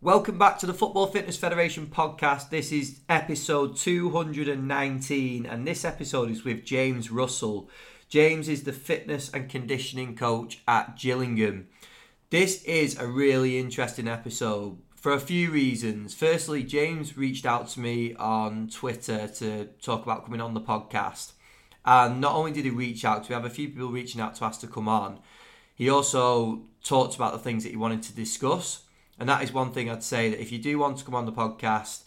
Welcome back to the Football Fitness Federation podcast. This is episode 219, and this episode is with James Russell. James is the fitness and conditioning coach at Gillingham. This is a really interesting episode for a few reasons. Firstly, James reached out to me on Twitter to talk about coming on the podcast. And not only did he reach out, to, we have a few people reaching out to us to come on, he also talked about the things that he wanted to discuss. And that is one thing I'd say that if you do want to come on the podcast,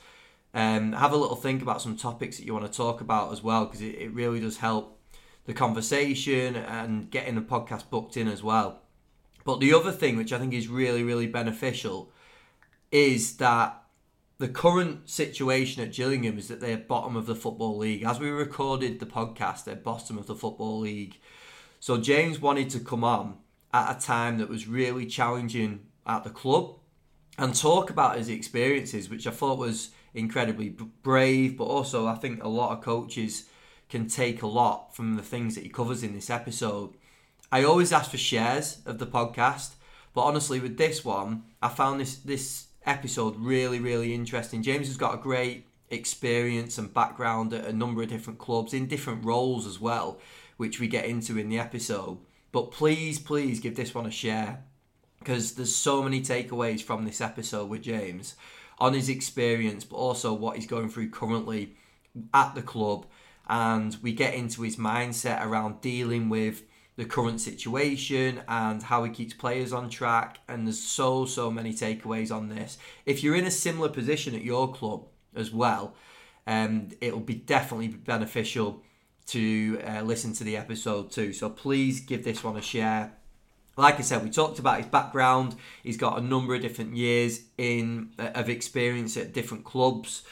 um, have a little think about some topics that you want to talk about as well, because it, it really does help the conversation and getting the podcast booked in as well. But the other thing, which I think is really, really beneficial, is that the current situation at Gillingham is that they're bottom of the Football League. As we recorded the podcast, they're bottom of the Football League. So James wanted to come on at a time that was really challenging at the club and talk about his experiences, which I thought was incredibly brave, but also I think a lot of coaches can take a lot from the things that he covers in this episode. I always ask for shares of the podcast, but honestly, with this one, I found this this episode really, really interesting. James has got a great experience and background at a number of different clubs in different roles as well, which we get into in the episode. But please, please give this one a share because there's so many takeaways from this episode with James on his experience, but also what he's going through currently at the club. And we get into his mindset around dealing with the current situation and how he keeps players on track. And there's so, so many takeaways on this. If you're in a similar position at your club as well, um, it'll be definitely beneficial to uh, listen to the episode too. So please give this one a share like I said, we talked about his background. He's got a number of different years in uh, of experience at different clubs.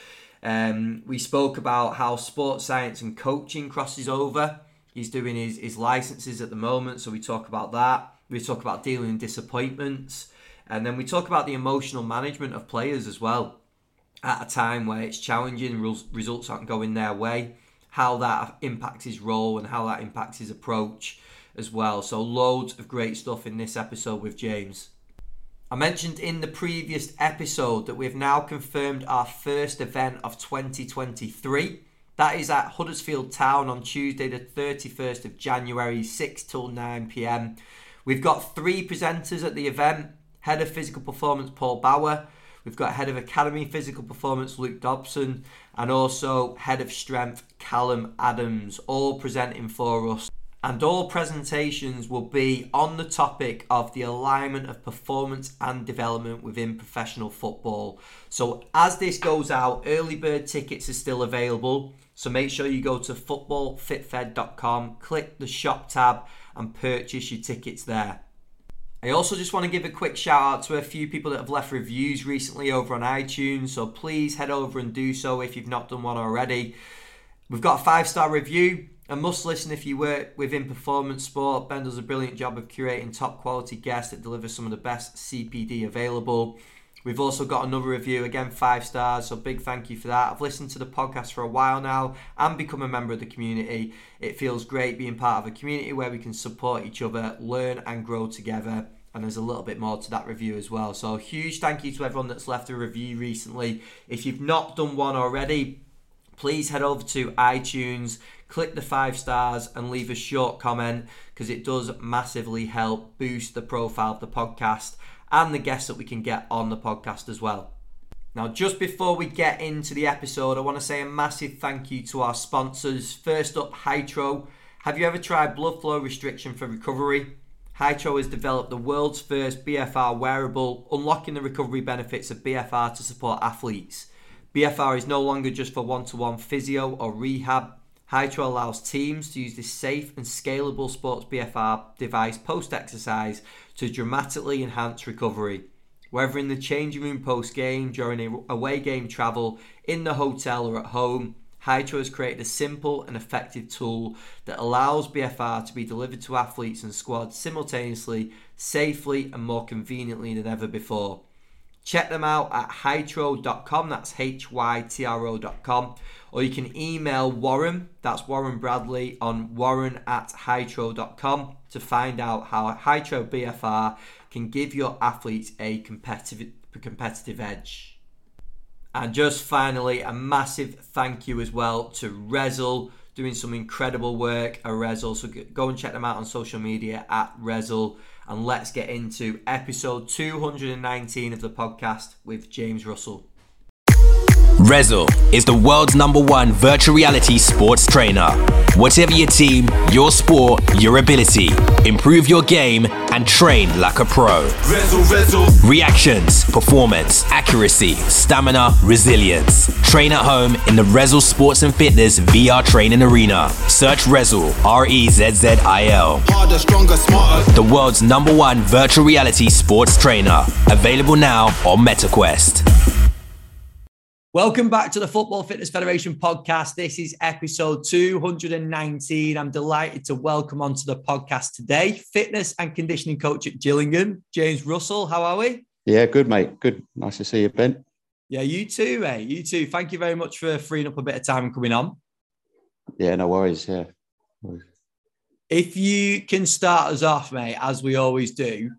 Um, we spoke about how sports science and coaching crosses over. He's doing his, his licenses at the moment, so we talk about that. We talk about dealing with disappointments. And then we talk about the emotional management of players as well at a time where it's challenging, results aren't going their way, how that impacts his role and how that impacts his approach as well. So, loads of great stuff in this episode with James. I mentioned in the previous episode that we've now confirmed our first event of 2023. That is at Huddersfield Town on Tuesday, the 31st of January, 6 till 9 pm. We've got three presenters at the event Head of Physical Performance, Paul Bauer. We've got Head of Academy Physical Performance, Luke Dobson. And also Head of Strength, Callum Adams, all presenting for us and all presentations will be on the topic of the alignment of performance and development within professional football. So, as this goes out, early bird tickets are still available. So, make sure you go to footballfitfed.com, click the shop tab, and purchase your tickets there. I also just want to give a quick shout out to a few people that have left reviews recently over on iTunes. So, please head over and do so if you've not done one already. We've got a five star review a must listen if you work within performance sport. Ben does a brilliant job of curating top quality guests that deliver some of the best CPD available. We've also got another review, again, five stars, so big thank you for that. I've listened to the podcast for a while now and become a member of the community. It feels great being part of a community where we can support each other, learn and grow together. And there's a little bit more to that review as well. So, huge thank you to everyone that's left a review recently. If you've not done one already, please head over to iTunes, click the five stars and leave a short comment because it does massively help boost the profile of the podcast and the guests that we can get on the podcast as well. Now, just before we get into the episode, I want to say a massive thank you to our sponsors. First up, Hytro. Have you ever tried blood flow restriction for recovery? Hytro has developed the world's first BFR wearable, unlocking the recovery benefits of BFR to support athletes. BFR is no longer just for one to one physio or rehab. Hytro allows teams to use this safe and scalable sports BFR device post exercise to dramatically enhance recovery. Whether in the changing room post game, during a away game travel, in the hotel, or at home, Hytro has created a simple and effective tool that allows BFR to be delivered to athletes and squads simultaneously, safely, and more conveniently than ever before. Check them out at hytro.com, that's H Y T R O.com, or you can email Warren, that's Warren Bradley, on warren at hytro.com to find out how Hytro BFR can give your athletes a competitive competitive edge. And just finally, a massive thank you as well to Rezzil doing some incredible work at Rezzil. So go and check them out on social media at Rezzil. And let's get into episode 219 of the podcast with James Russell. Rezzil is the world's number one virtual reality sports trainer. Whatever your team, your sport, your ability, improve your game and train like a pro. Reactions, performance, accuracy, stamina, resilience. Train at home in the Rezzil Sports and Fitness VR training arena. Search Rezzil, R E Z Z I L. Harder, stronger, smarter. The world's number one virtual reality sports trainer. Available now on MetaQuest. Welcome back to the Football Fitness Federation podcast. This is episode 219. I'm delighted to welcome onto the podcast today fitness and conditioning coach at Gillingham, James Russell. How are we? Yeah, good, mate. Good. Nice to see you, Ben. Yeah, you too, mate. You too. Thank you very much for freeing up a bit of time and coming on. Yeah, no worries. Yeah. If you can start us off, mate, as we always do.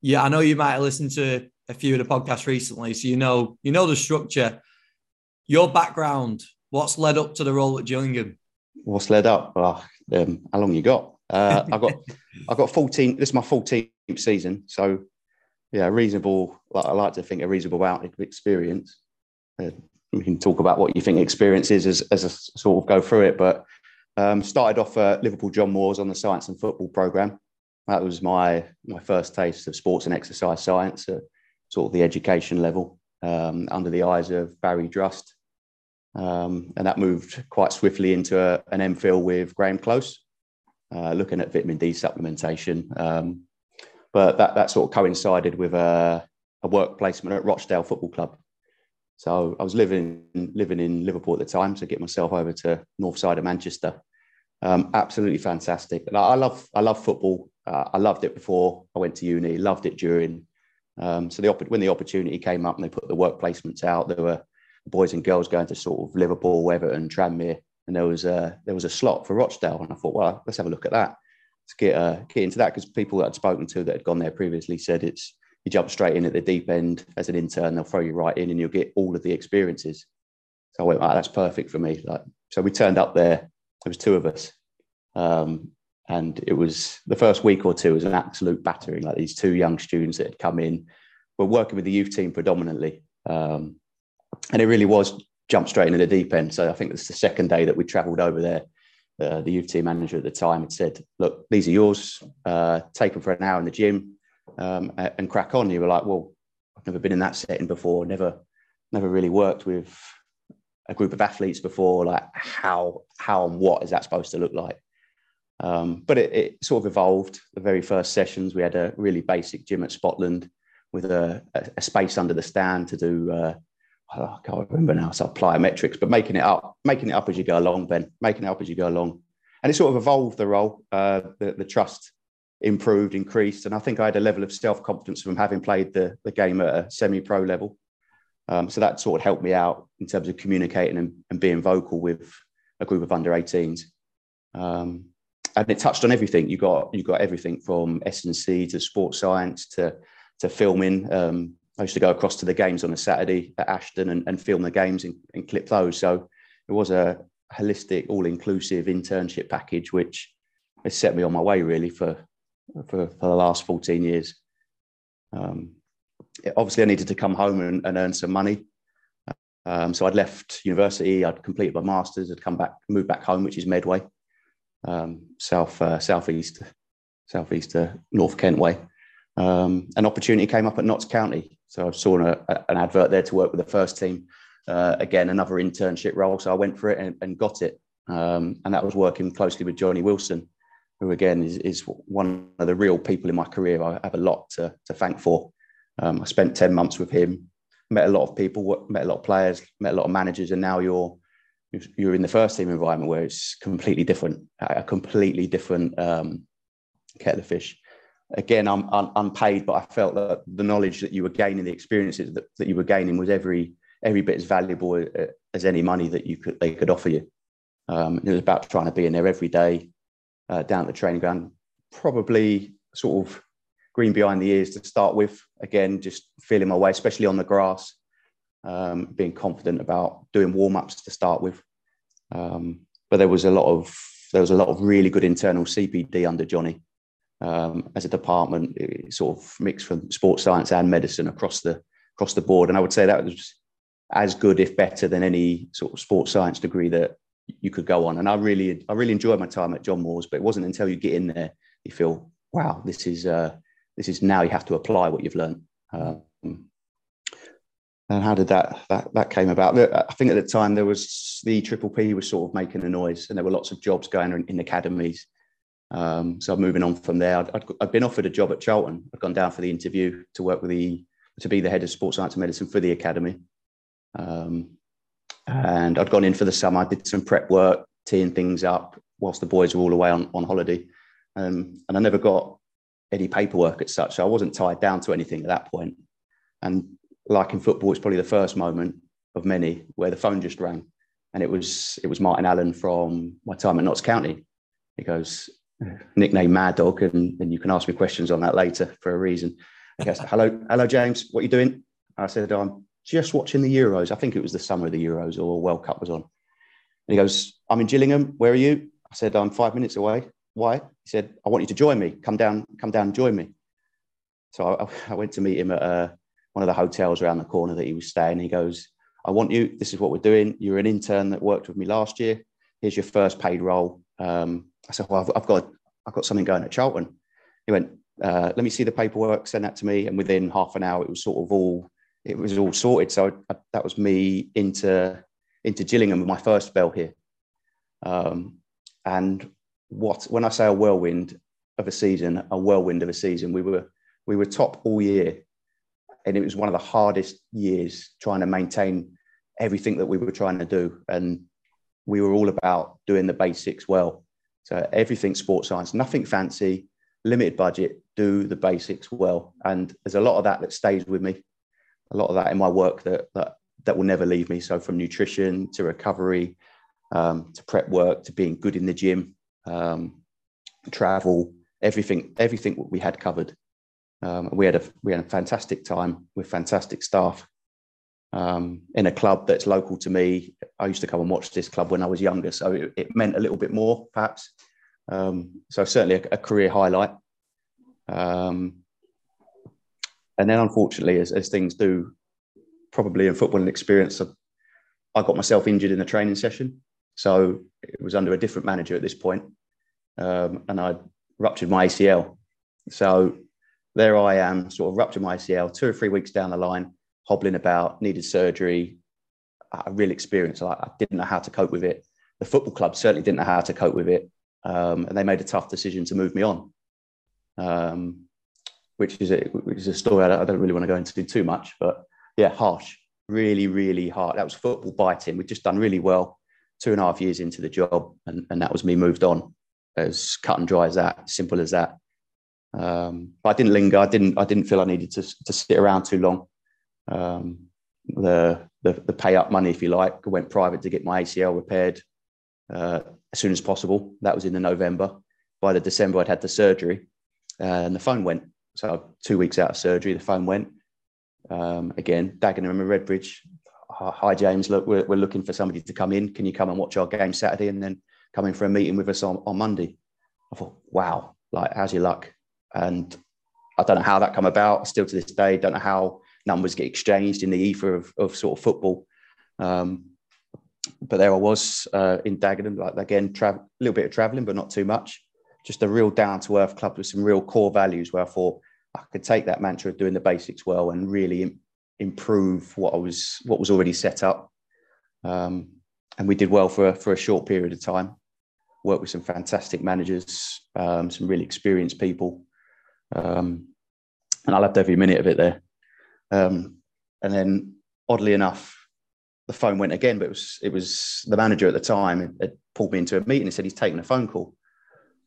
Yeah, I know you might have listened to a few of the podcasts recently, so you know you know the structure your background, what's led up to the role at Gillingham? What's led up? Oh, um, how long you got? Uh, I got I got 14. This is my 14th season, so yeah, reasonable. I like to think a reasonable amount of experience. Uh, we can talk about what you think experience is as, as a sort of go through it. But um, started off at Liverpool John Moores on the science and football program. That was my my first taste of sports and exercise science at sort of the education level um, under the eyes of Barry Drust. Um, and that moved quite swiftly into a, an MPhil with Graeme Close, uh, looking at vitamin D supplementation. Um, but that, that sort of coincided with a, a, work placement at Rochdale Football Club. So I was living living in Liverpool at the time, so get myself over to north side of Manchester. Um, absolutely fantastic. I, I, love I love football. Uh, I loved it before I went to uni. Loved it during. Um, so the when the opportunity came up and they put the work placements out, there were boys and girls going to sort of Liverpool, Everton, Tranmere, and there was a there was a slot for Rochdale, and I thought, well, let's have a look at that. Let's get uh, get into that because people that I'd spoken to that had gone there previously said it's you jump straight in at the deep end as an intern, they'll throw you right in, and you'll get all of the experiences. So I went, oh, that's perfect for me. Like, so we turned up there. There was two of us, um, and it was the first week or two was an absolute battering. Like these two young students that had come in, were working with the youth team predominantly. Um, and it really was jump straight into the deep end. So I think it's the second day that we travelled over there. Uh, the youth team manager at the time had said, "Look, these are yours. Uh, take them for an hour in the gym um, and crack on." You were like, "Well, I've never been in that setting before. Never, never really worked with a group of athletes before. Like, how, how, and what is that supposed to look like?" Um, but it, it, sort of evolved. The very first sessions, we had a really basic gym at Spotland with a, a, a space under the stand to do uh, I can't remember now, so plyometrics, but making it up, making it up as you go along, Ben, making it up as you go along. And it sort of evolved the role, uh, the, the trust improved, increased. And I think I had a level of self confidence from having played the, the game at a semi pro level. Um, so that sort of helped me out in terms of communicating and, and being vocal with a group of under 18s. Um, and it touched on everything. You got you got everything from S and C to sports science to to filming. Um, I used to go across to the games on a Saturday at Ashton and, and film the games and, and, clip those. So it was a holistic, all-inclusive internship package, which has set me on my way really for for, for the last 14 years. Um, obviously, I needed to come home and, and earn some money. Um, so I'd left university, I'd completed my masters, I'd come back, moved back home, which is Medway, um, south uh, southeast, southeast uh, North Kent way. Um, an opportunity came up at Notts County, so I saw a, a, an advert there to work with the first team. Uh, again, another internship role. So I went for it and, and got it. Um, and that was working closely with Johnny Wilson, who again is, is one of the real people in my career I have a lot to, to thank for. Um, I spent 10 months with him, met a lot of people, met a lot of players, met a lot of managers, and now you're you're in the first team environment where it's completely different, a completely different um, kettle of fish again, I'm un- unpaid, but I felt that the knowledge that you were gaining, the experiences that, that you were gaining, was every every bit as valuable uh, as any money that you could they could offer you. Um, it was about trying to be in there every day, uh, down at the training ground, probably sort of green behind the ears to start with. Again, just feeling my way, especially on the grass, um, being confident about doing warm ups to start with. Um, but there was a lot of there was a lot of really good internal CPD under Johnny um, as a department, sort of mixed from sports science and medicine across the across the board. And I would say that was as good, if better, than any sort of sports science degree that you could go on. And I really, I really enjoyed my time at John Moores, but it wasn't until you get in there you feel, wow, this is uh, this is now you have to apply what you've learned. Um, and how did that that that came about? I think at the time there was the Triple P was sort of making a noise, and there were lots of jobs going in, in academies. Um, so moving on from there, I'd, I'd, I'd, been offered a job at Charlton. I'd gone down for the interview to work with the to be the head of sports science and medicine for the academy. Um, and I'd gone in for the summer. I did some prep work, teeing things up whilst the boys were all away on, on holiday. Um, and I never got any paperwork as such. So I wasn't tied down to anything at that point. And like in football, it's probably the first moment of many where the phone just rang. And it was it was Martin Allen from my time at Notts County. He goes, nickname Mad Dog, and, and you can ask me questions on that later for a reason. He goes, Hello, hello, James, what are you doing? I said, I'm just watching the Euros. I think it was the summer of the Euros or World Cup was on. And he goes, I'm in Gillingham. Where are you? I said, I'm five minutes away. Why? He said, I want you to join me. Come down, come down and join me. So I, I went to meet him at uh, one of the hotels around the corner that he was staying. He goes, I want you. This is what we're doing. You're an intern that worked with me last year. Here's your first paid role. Um, I said, well, I've, I've, got, I've got something going at Charlton. He went, uh, let me see the paperwork, send that to me. And within half an hour, it was sort of all it was all sorted. So I, that was me into into Gillingham with my first spell here. Um, and what when I say a whirlwind of a season, a whirlwind of a season, we were we were top all year, and it was one of the hardest years trying to maintain everything that we were trying to do, and we were all about doing the basics well. So everything sports science, nothing fancy, limited budget, do the basics well, and there's a lot of that that stays with me a lot of that in my work that that that will never leave me. So from nutrition to recovery, um, to prep work, to being good in the gym, um, travel, everything, everything we had covered. Um, we had a we had a fantastic time with fantastic staff um, in a club that's local to me. I used to come and watch this club when I was younger, so it, it meant a little bit more, perhaps. Um, so certainly a, a career highlight. Um, and then, unfortunately, as, as things do, probably in football and experience, I, got myself injured in a training session. So it was under a different manager at this point, um, and I ruptured my ACL. So there I am, sort of ruptured my ACL two or three weeks down the line, hobbling about, needed surgery. A real experience. I, I didn't know how to cope with it. The football club certainly didn't know how to cope with it, um, and they made a tough decision to move me on. Um, which is a which is a story I don't, really want to go into too much, but yeah, harsh, really, really hard. That was football biting. We'd just done really well, two and a half years into the job, and, and that was me moved on, as cut and dry as that, simple as that. Um, but I didn't linger. I didn't. I didn't feel I needed to to sit around too long. Um, the, the the pay up money, if you like, I went private to get my ACL repaired uh, as soon as possible. That was in the November. By the December, I'd had the surgery, uh, and the phone went. So two weeks out of surgery, the phone went. Um, again, Dagenham and Redbridge. Hi, James. Look, we're, we're looking for somebody to come in. Can you come and watch our game Saturday and then come in for a meeting with us on, on Monday? I thought, wow, like, how's your luck? And I don't know how that come about. Still to this day, don't know how numbers get exchanged in the ether of, of sort of football. Um, but there I was uh, in Dagenham, like again, tra- a little bit of travelling, but not too much just a real down to earth club with some real core values where I thought I could take that mantra of doing the basics well and really improve what I was what was already set up. Um, and we did well for for a short period of time. Worked with some fantastic managers, um, some really experienced people, um, and I loved every minute of it there. Um, and then, oddly enough, the phone went again, but it was it was the manager at the time had pulled me into a meeting and said he's taking a phone call.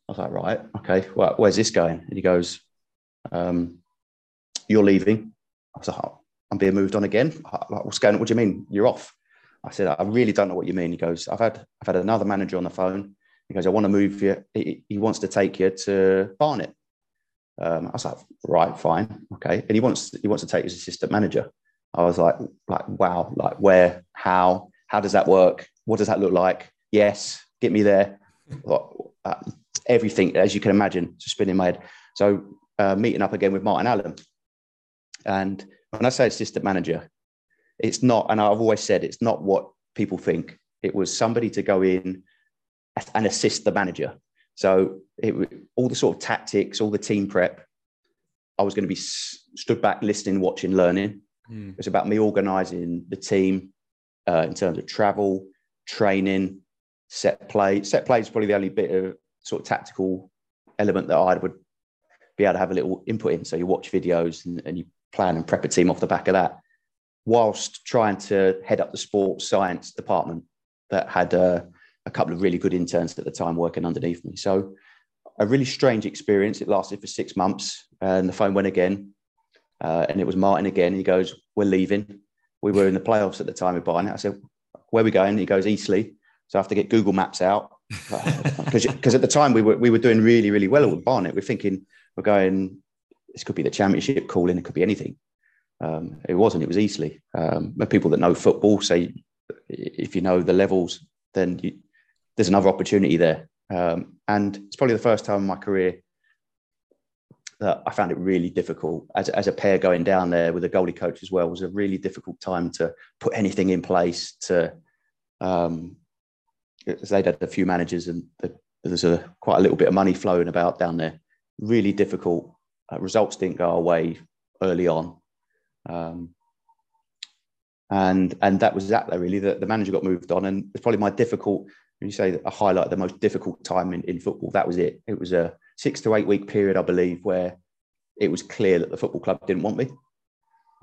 I was like, right, okay, well, where's this going? And he goes, um, you're leaving. I was like, oh, I'm being moved on again. Like, what's going on? What do you mean? You're off. I said, I really don't know what you mean. He goes, I've had I've had another manager on the phone. He goes, I want to move you. He, he wants to take you to Barnet. Um, I was like, right, fine, okay. And he wants he wants to take his assistant manager. I was like, like, wow, like where, how, how does that work? What does that look like? Yes, get me there. uh, everything, as you can imagine, just spinning my head. So uh, meeting up again with Martin Allen. And when I say assistant manager, it's not, and I've always said it's not what people think. It was somebody to go in and assist the manager. So it all the sort of tactics, all the team prep. I was going to be stood back, listening, watching, learning. Mm. It's about me organising the team uh, in terms of travel, training, set play. Set play is probably the only bit of sort of tactical element that I would be able to have a little input in. So you watch videos and, and you plan and prep a team off the back of that, whilst trying to head up the sports science department that had uh, a couple of really good interns at the time working underneath me. So a really strange experience. It lasted for six months, and the phone went again, uh, and it was Martin again. He goes, "We're leaving." We were in the playoffs at the time of it. I said, "Where are we going?" He goes, "Eastleigh." So I have to get Google Maps out because at the time we were we were doing really really well with Barnet. We're thinking we're going. This could be the championship calling. It could be anything. Um, it wasn't. It was Eastleigh. Um, people that know football say if you know the levels, then you, there's another opportunity there. Um, and it's probably the first time in my career that I found it really difficult as, as a pair going down there with a goalie coach as well. Was a really difficult time to put anything in place to um, they'd had a few managers and the, there's a quite a little bit of money flowing about down there. Really difficult. Uh, results didn't go our way early on, um, and and that was that. Really, the, the manager got moved on, and it's probably my difficult. You say a highlight, the most difficult time in, in football, that was it. It was a six to eight week period, I believe, where it was clear that the football club didn't want me,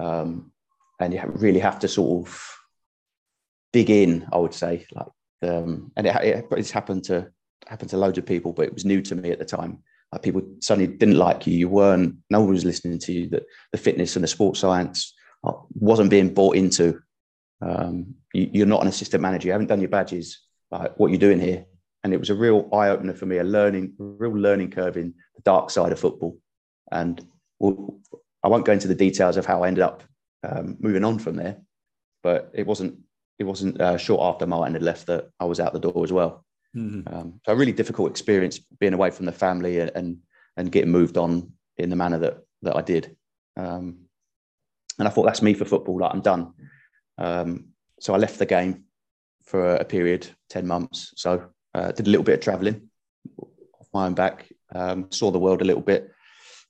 um, and you really have to sort of dig in. I would say, like um, and it, it, it's happened to happened to loads of people, but it was new to me at the time. Like people suddenly didn't like you. You weren't. No one was listening to you. That the fitness and the sports science uh, wasn't being bought into. Um, you, are not an assistant manager. You haven't done your badges. Like what you're doing here, and it was a real eye opener for me. A learning, a real learning curve in the dark side of football. And we'll, I won't go into the details of how I ended up um, moving on from there, but it wasn't it wasn't uh, short after Martin had left that I was out the door as well. Mm-hmm. Um, so a really difficult experience being away from the family and, and, and getting moved on in the manner that that I did. Um, and I thought that's me for football. Like I'm done. Um, so I left the game for a period, ten months. So uh, did a little bit of travelling off my own back, um, saw the world a little bit,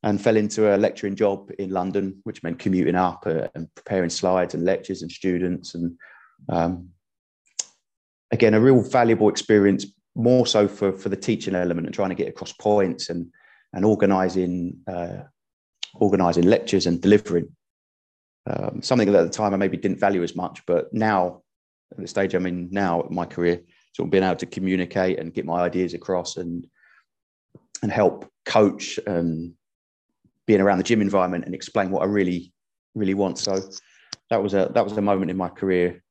and fell into a lecturing job in London, which meant commuting up uh, and preparing slides and lectures and students and um, again, a real valuable experience, more so for, for the teaching element and trying to get across points and, and organizing, uh, organizing lectures and delivering. Um, something that at the time I maybe didn't value as much, but now at the stage I'm in now in my career, sort of being able to communicate and get my ideas across and and help coach and being around the gym environment and explain what I really really want. So that was a that was a moment in my career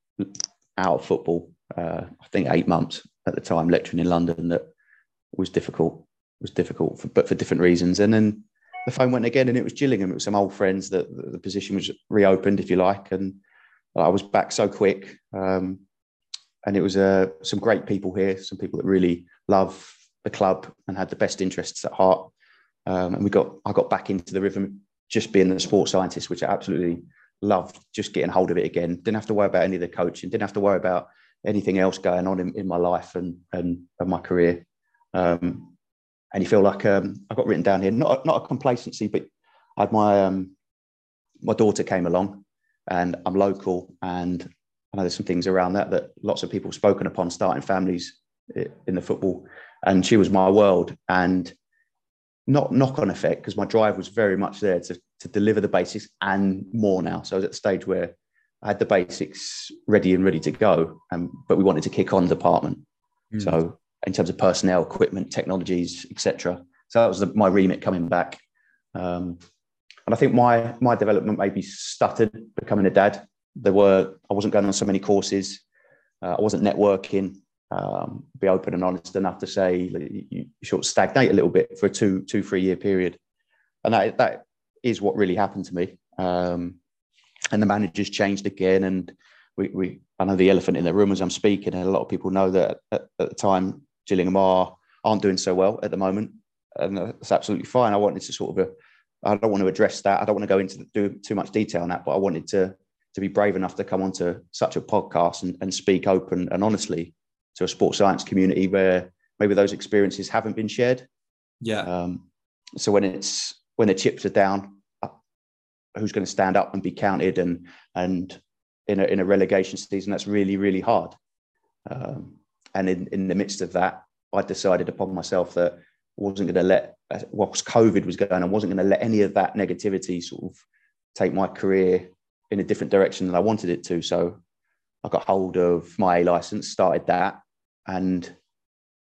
out of football. Uh, I think eight months at the time, lecturing in London, that was difficult. Was difficult, for, but for different reasons. And then the phone went again, and it was Gillingham. It was some old friends that the position was reopened, if you like, and I was back so quick. Um, and it was uh, some great people here, some people that really love the club and had the best interests at heart. Um, and we got, I got back into the rhythm just being the sports scientist, which I absolutely loved just getting hold of it again. Didn't have to worry about any of the coaching. Didn't have to worry about anything else going on in, in my life and, and, and my career. Um, and you feel like um, I got written down here, not not a complacency, but I had my um, my daughter came along, and I'm local, and I know there's some things around that that lots of people have spoken upon starting families in the football, and she was my world, and not knock on effect because my drive was very much there to, to deliver the basics and more now. So I was at the stage where I had the basics ready and ready to go, um, but we wanted to kick on the department. Mm. So in terms of personnel, equipment, technologies, etc. So that was the, my remit coming back. Um, and I think my my development maybe stuttered becoming a dad. There were I wasn't going on so many courses. Uh, I wasn't networking um, be open and honest enough to say you, you sort of stagnate a little bit for a two, two, three year period. and that that is what really happened to me. Um, and the managers changed again, and we, we I know the elephant in the room as I'm speaking, and a lot of people know that at, at the time Gillingham are aren't doing so well at the moment, and that's absolutely fine. I wanted to sort of, a, I don't want to address that. I don't want to go into do too much detail on that, but I wanted to to be brave enough to come onto such a podcast and, and speak open and honestly to a sports science community where maybe those experiences haven't been shared. Yeah. Um, so when it's when the chips are down, uh, who's going to stand up and be counted and and in a in a relegation season that's really really hard. Um, and in in the midst of that, I decided upon myself that wasn't going to let whilst COVID was going, I wasn't going to let any of that negativity sort of take my career in a different direction than I wanted it to. So I got hold of my A license, started that, and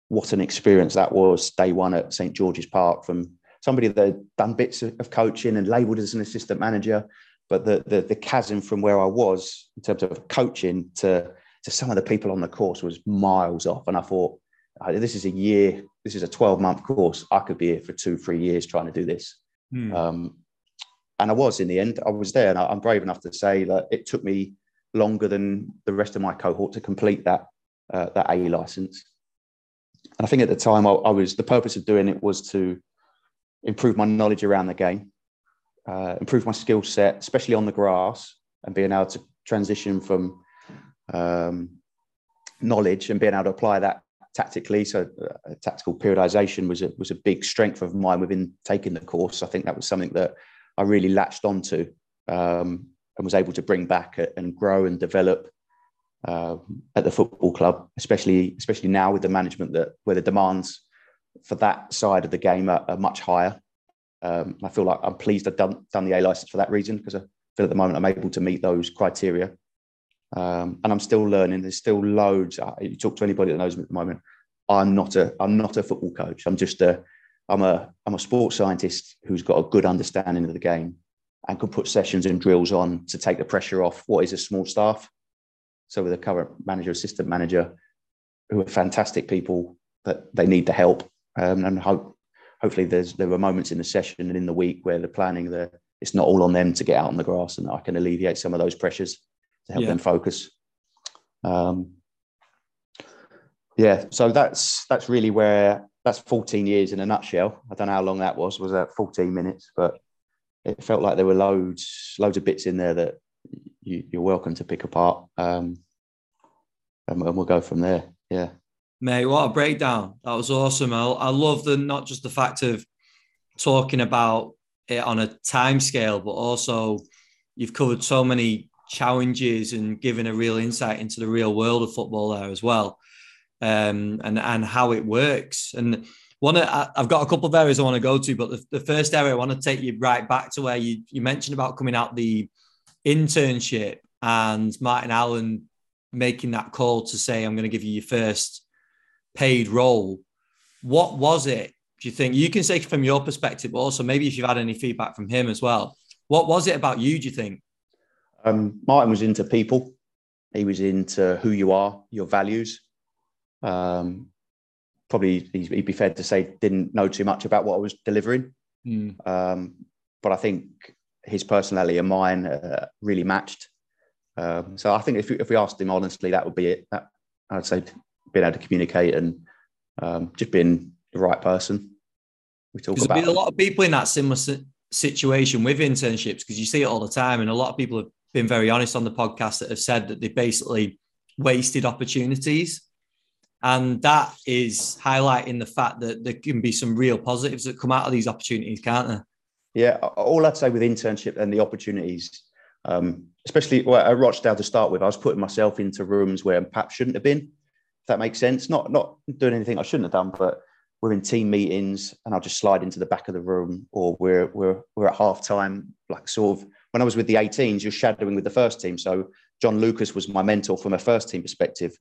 what an experience that was day one at St George's Park from somebody that had done bits of coaching and labelled as an assistant manager, but the, the, the chasm from where I was in terms of coaching to to some of the people on the course was miles off, and I thought oh, this is a year, this is a twelve month course. I could be here for two, three years trying to do this. Hmm. Um, and I was in the end. I was there, and I'm brave enough to say that it took me longer than the rest of my cohort to complete that uh, that A license. And I think at the time I, I, was the purpose of doing it was to improve my knowledge around the game, uh, improve my skill set, especially on the grass, and being able to transition from um, knowledge and being able to apply that tactically. So uh, tactical periodization was a was a big strength of mine within taking the course. I think that was something that I really latched onto um, and was able to bring back and grow and develop uh, at the football club, especially especially now with the management that where the demands for that side of the game are, are much higher. Um, I feel like I'm pleased I've done, done the A license for that reason because I feel at the moment I'm able to meet those criteria. Um, and I'm still learning. There's still loads. You talk to anybody that knows me at the moment. I'm not a I'm not a football coach. I'm just a I'm a I'm a sports scientist who's got a good understanding of the game and can put sessions and drills on to take the pressure off what is a small staff. So with the current manager, assistant manager, who are fantastic people, but they need the help. Um, and hope, hopefully there's there are moments in the session and in the week where the planning the it's not all on them to get out on the grass, and I can alleviate some of those pressures to help yeah. them focus. Um, yeah, so that's that's really where that's 14 years in a nutshell. I don't know how long that was. Was that 14 minutes? But it felt like there were loads loads of bits in there that you, are welcome to pick apart. Um, and, and, we'll go from there. Yeah. Mate, what a breakdown. That was awesome. I, I love the not just the fact of talking about it on a time scale, but also you've covered so many challenges and given a real insight into the real world of football there as well. Um, and and how it works. And one, I've got a couple of areas I want to go to, but the, the first area I want to take you right back to where you you mentioned about coming out the internship and Martin Allen making that call to say, I'm going to give you your first paid role. What was it? Do you think you can say from your perspective, but also maybe if you've had any feedback from him as well? What was it about you, do you think? Um, Martin was into people, he was into who you are, your values. Um, probably he'd be fair to say didn't know too much about what I was delivering. Mm. Um, but I think his personality and mine uh, really matched. Um, so I think if, if we asked him honestly, that would be it. That, I'd say being able to communicate and um, just being the right person. We talk about. There's a lot of people in that similar situation with internships because you see it all the time, and a lot of people have been very honest on the podcast that have said that they basically wasted opportunities. And that is highlighting the fact that there can be some real positives that come out of these opportunities, can't there? Yeah, all I'd say with internship and the opportunities, um, especially well, at Rochdale to start with, I was putting myself into rooms where I perhaps shouldn't have been. If that makes sense. Not not doing anything I shouldn't have done, but we're in team meetings and I'll just slide into the back of the room, or we're we're we're at half time, like sort of when I was with the 18s, you're shadowing with the first team. So John Lucas was my mentor from a first team perspective.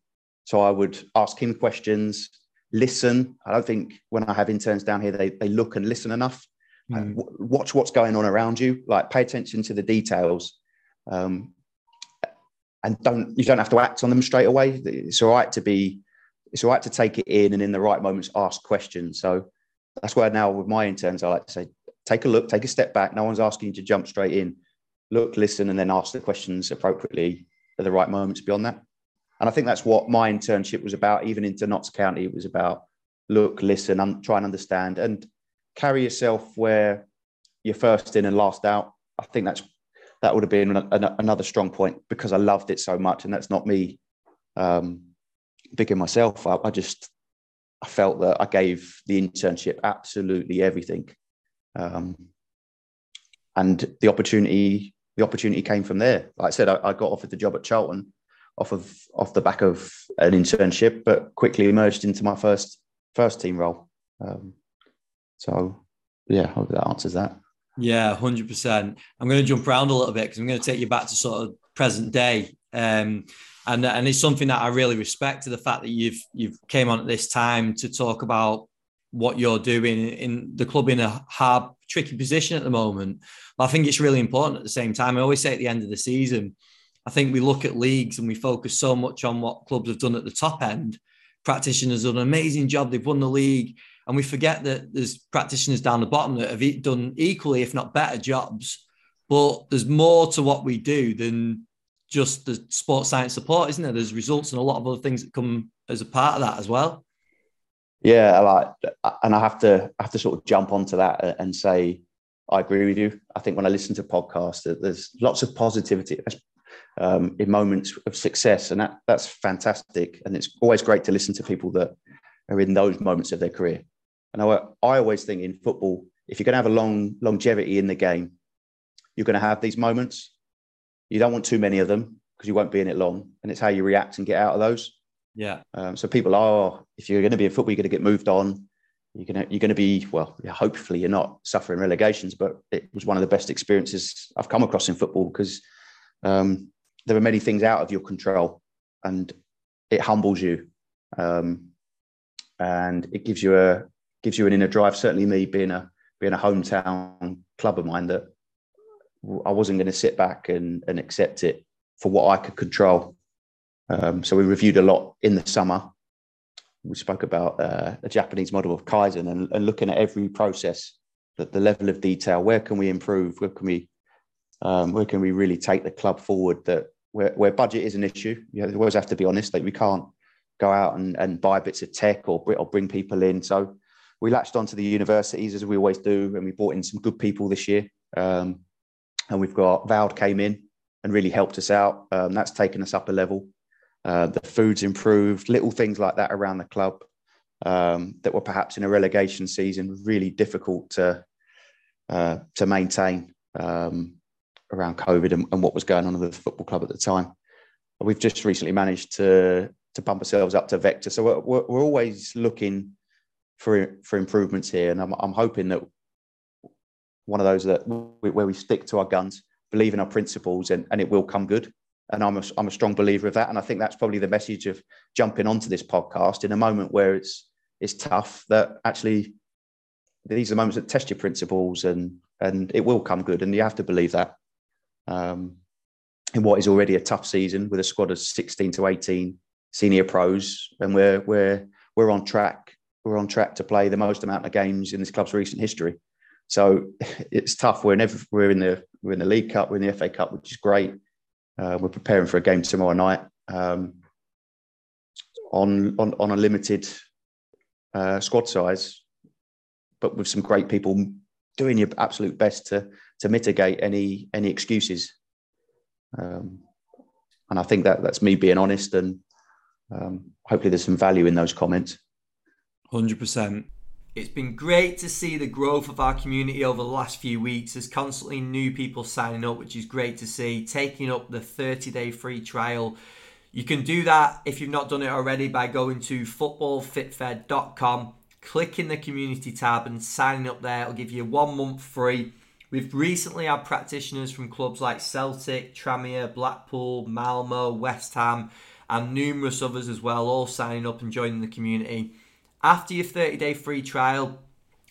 So I would ask him questions, listen. I don't think when I have interns down here, they, they look and listen enough mm. watch what's going on around you like pay attention to the details um, and don't you don't have to act on them straight away it's all right to be it's all right to take it in and in the right moments ask questions so that's where now with my interns i like to say take a look, take a step back. No one's asking you to jump straight in. Look, listen, and then ask the questions appropriately at the right moments beyond that. And I think that's what my internship was about. Even into Notts County, it was about look, listen, and try and understand, and carry yourself where you're first in and last out. I think that's that would have been an, an, another strong point because I loved it so much, and that's not me um, myself up. I just I felt that I gave the internship absolutely everything, um, and the opportunity the opportunity came from there. Like I said, I, I, got offered the job at Charlton off of off the back of an internship, but quickly emerged into my first first team role. Um, so yeah, hope that answers that. Yeah, hundred percent. I'm going to jump around a little bit because I'm going to take you back to sort of present day. Um, and and it's something that I really respect to the fact that you've you've came on at this time to talk about what you're doing in the club in a hard, tricky position at the moment. But I think it's really important at the same time. I always say at the end of the season, I think we look at leagues and we focus so much on what clubs have done at the top end. Practitioners done an amazing job. They've won the league. And we forget that there's practitioners down the bottom that have done equally, if not better, jobs. But there's more to what we do than just the sports science support, isn't there? There's results and a lot of other things that come as a part of that as well. Yeah, like, and I have to I have to sort of jump onto that and say I agree with you. I think when I listen to podcasts, there's lots of positivity um, in moments of success, and that that's fantastic. And it's always great to listen to people that are in those moments of their career. And I, I always think in football, if you're going to have a long longevity in the game, you're going to have these moments you don't want too many of them because you won't be in it long, and it's how you react and get out of those. Yeah. Um, so people are, if you're going to be in football, you're going to get moved on. You're going to you're going to be well. Hopefully, you're not suffering relegations, but it was one of the best experiences I've come across in football because um, there are many things out of your control, and it humbles you, um, and it gives you a gives you an inner drive. Certainly, me being a being a hometown club of mine that I wasn't going to sit back and, and accept it for what I could control. Um, so we reviewed a lot in the summer. We spoke about uh, a Japanese model of Kaizen and, and, looking at every process, the, the level of detail. Where can we improve? Where can we um, where can we really take the club forward? That where, where budget is an issue, you know, we always have to be honest. Like we can't go out and, and buy bits of tech or, or bring people in. So we latched onto the universities as we always do, and we brought in some good people this year. Um, and we've got Vald came in and really helped us out. Um, that's taken us up a level. Uh, the food's improved, little things like that around the club um, that were perhaps in a relegation season really difficult to uh, to maintain um, around COVID and, and, what was going on with the football club at the time. We've just recently managed to to bump ourselves up to Vector, so we're, we're, we're always looking for for improvements here, and I'm, I'm hoping that one of those that we, where we stick to our guns, believe in our principles, and, and it will come good. And I'm a, I'm a strong believer of that. And I think that's probably the message of jumping onto this podcast in a moment where it's it's tough. That actually these are moments that test your principles, and and it will come good. And you have to believe that. Um, in what is already a tough season with a squad of 16 to 18 senior pros, and we're we're we're on track. We're on track to play the most amount of games in this club's recent history. So it's tough. We're in we're in the we're in the League Cup, we're in the FA Cup, which is great. Uh, we're preparing for a game tomorrow night um, on, on on a limited uh, squad size, but with some great people doing your absolute best to to mitigate any any excuses. Um, and I think that that's me being honest, and um, hopefully there's some value in those comments. Hundred percent. It's been great to see the growth of our community over the last few weeks. There's constantly new people signing up, which is great to see. Taking up the 30 day free trial. You can do that if you've not done it already by going to footballfitfed.com, clicking the community tab, and signing up there. It'll give you one month free. We've recently had practitioners from clubs like Celtic, Tranmere, Blackpool, Malmo, West Ham, and numerous others as well, all signing up and joining the community. After your 30 day free trial,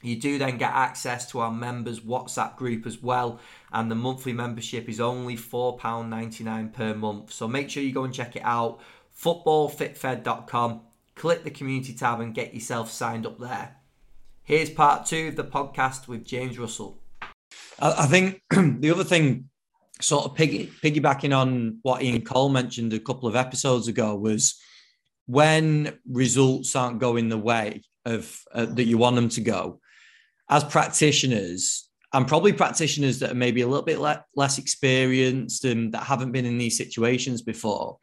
you do then get access to our members WhatsApp group as well, and the monthly membership is only £4.99 per month. So make sure you go and check it out. Footballfitfed.com. Click the community tab and get yourself signed up there. Here's part two of the podcast with James Russell. I, think the other thing, sort of piggy, piggybacking on what Ian Cole mentioned a couple of episodes ago, was when results aren't going the way of uh, that you want them to go. As practitioners, and probably practitioners that are maybe a little bit le- less experienced and that haven't been in these situations before,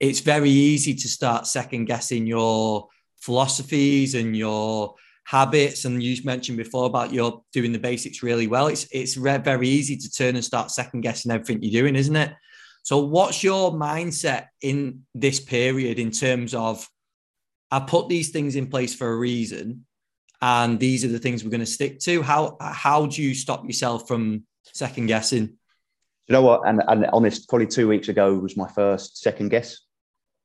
it's very easy to start second guessing your philosophies and your habits. And you mentioned before about your doing the basics really well. It's it's very easy to turn and start second guessing everything you're doing, isn't it? So, what's your mindset in this period in terms of I put these things in place for a reason, and these are the things we're going to stick to? How how do you stop yourself from second guessing? You know what? And, and on this, probably two weeks ago was my first second guess.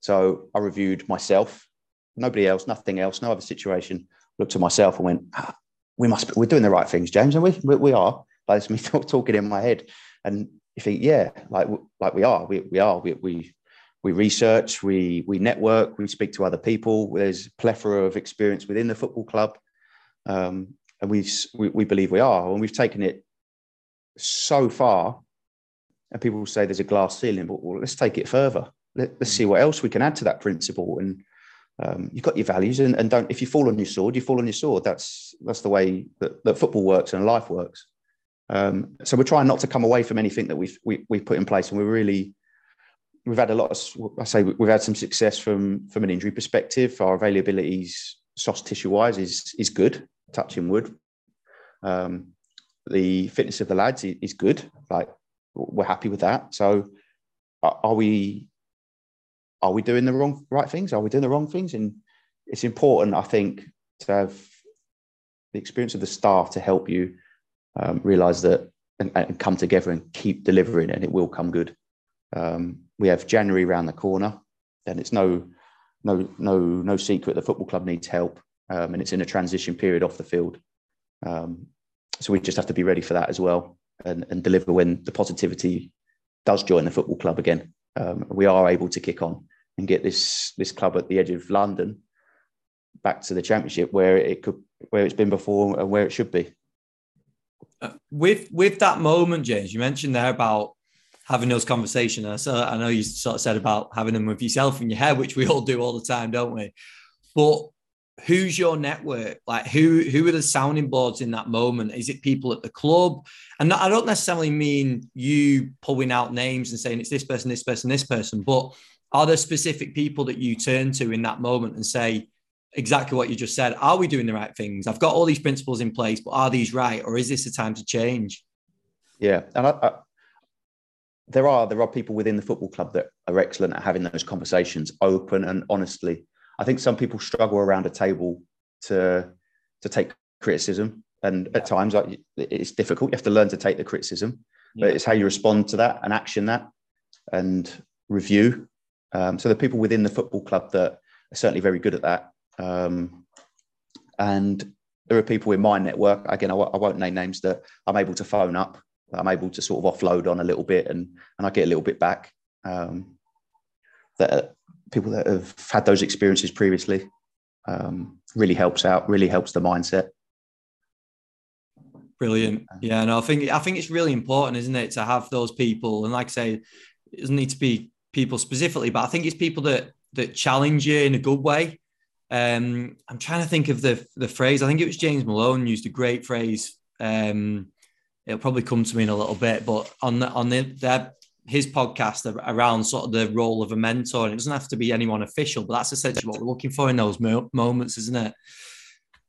So I reviewed myself, nobody else, nothing else, no other situation. Looked at myself and went, ah, "We must. Be, we're doing the right things, James, and we we, we are." Like it's me talking in my head, and you think, yeah, like like we are, we we are, we we we research, we we network, we speak to other people. There's plethora of experience within the football club, um, and we, we we believe we are, and we've taken it so far. And people say there's a glass ceiling, but well, let's take it further. Let, us see what else we can add to that principle. And um, you've got your values, and, and don't if you fall on your sword, you fall on your sword. That's that's the way that, that football works and life works. Um, so we're trying not to come away from anything that we've we, we put in place, and we're really we've had a lot of I say we've had some success from from an injury perspective. Our availability, soft tissue wise is is good. Touching wood, um, the fitness of the lads is, is good. Like we're happy with that. So are we are we doing the wrong right things? Are we doing the wrong things? And it's important, I think, to have the experience of the staff to help you um, realize that and, and, come together and keep delivering, and it will come good. Um, we have January around the corner, and it's no no no no secret the football club needs help, um, and it's in a transition period off the field. Um, so we just have to be ready for that as well, and, and deliver when the positivity does join the football club again. Um, we are able to kick on and get this this club at the edge of London back to the championship where it could where it's been before and where it should be. With with that moment, James, you mentioned there about having those conversations. I know you sort of said about having them with yourself in your head, which we all do all the time, don't we? But who's your network? Like who who are the sounding boards in that moment? Is it people at the club? And I don't necessarily mean you pulling out names and saying it's this person, this person, this person, but are there specific people that you turn to in that moment and say, exactly what you just said. Are we doing the right things? I've got all these principles in place, but are these right, or is this a time to change? Yeah, and I, I, there are there are people within the football club that are excellent at having those conversations, open and honestly. I think some people struggle around a table to to take criticism, and at times like, it's difficult. You have to learn to take the criticism, yeah. but it's how you respond to that and action that, and review. Um, so the people within the football club that are certainly very good at that um, and there are people in my network, again, I w- I won't name names, that I'm able to phone up. I'm able to sort of offload on a little bit and, and I get a little bit back. Um, that people that have had those experiences previously um, really helps out, really helps the mindset. Brilliant. Yeah, no, I think I think it's really important, isn't it, to have those people. And like I say, it doesn't need to be people specifically, but I think it's people that that challenge you in a good way. Um, I'm trying to think of the the phrase. I think it was James Malone used a great phrase. Um, it'll probably come to me in a little bit, but on the, on the, their his podcast around sort of the role of a mentor, and it doesn't have to be anyone official, but that's essentially what we're looking for in those mo- moments, isn't it?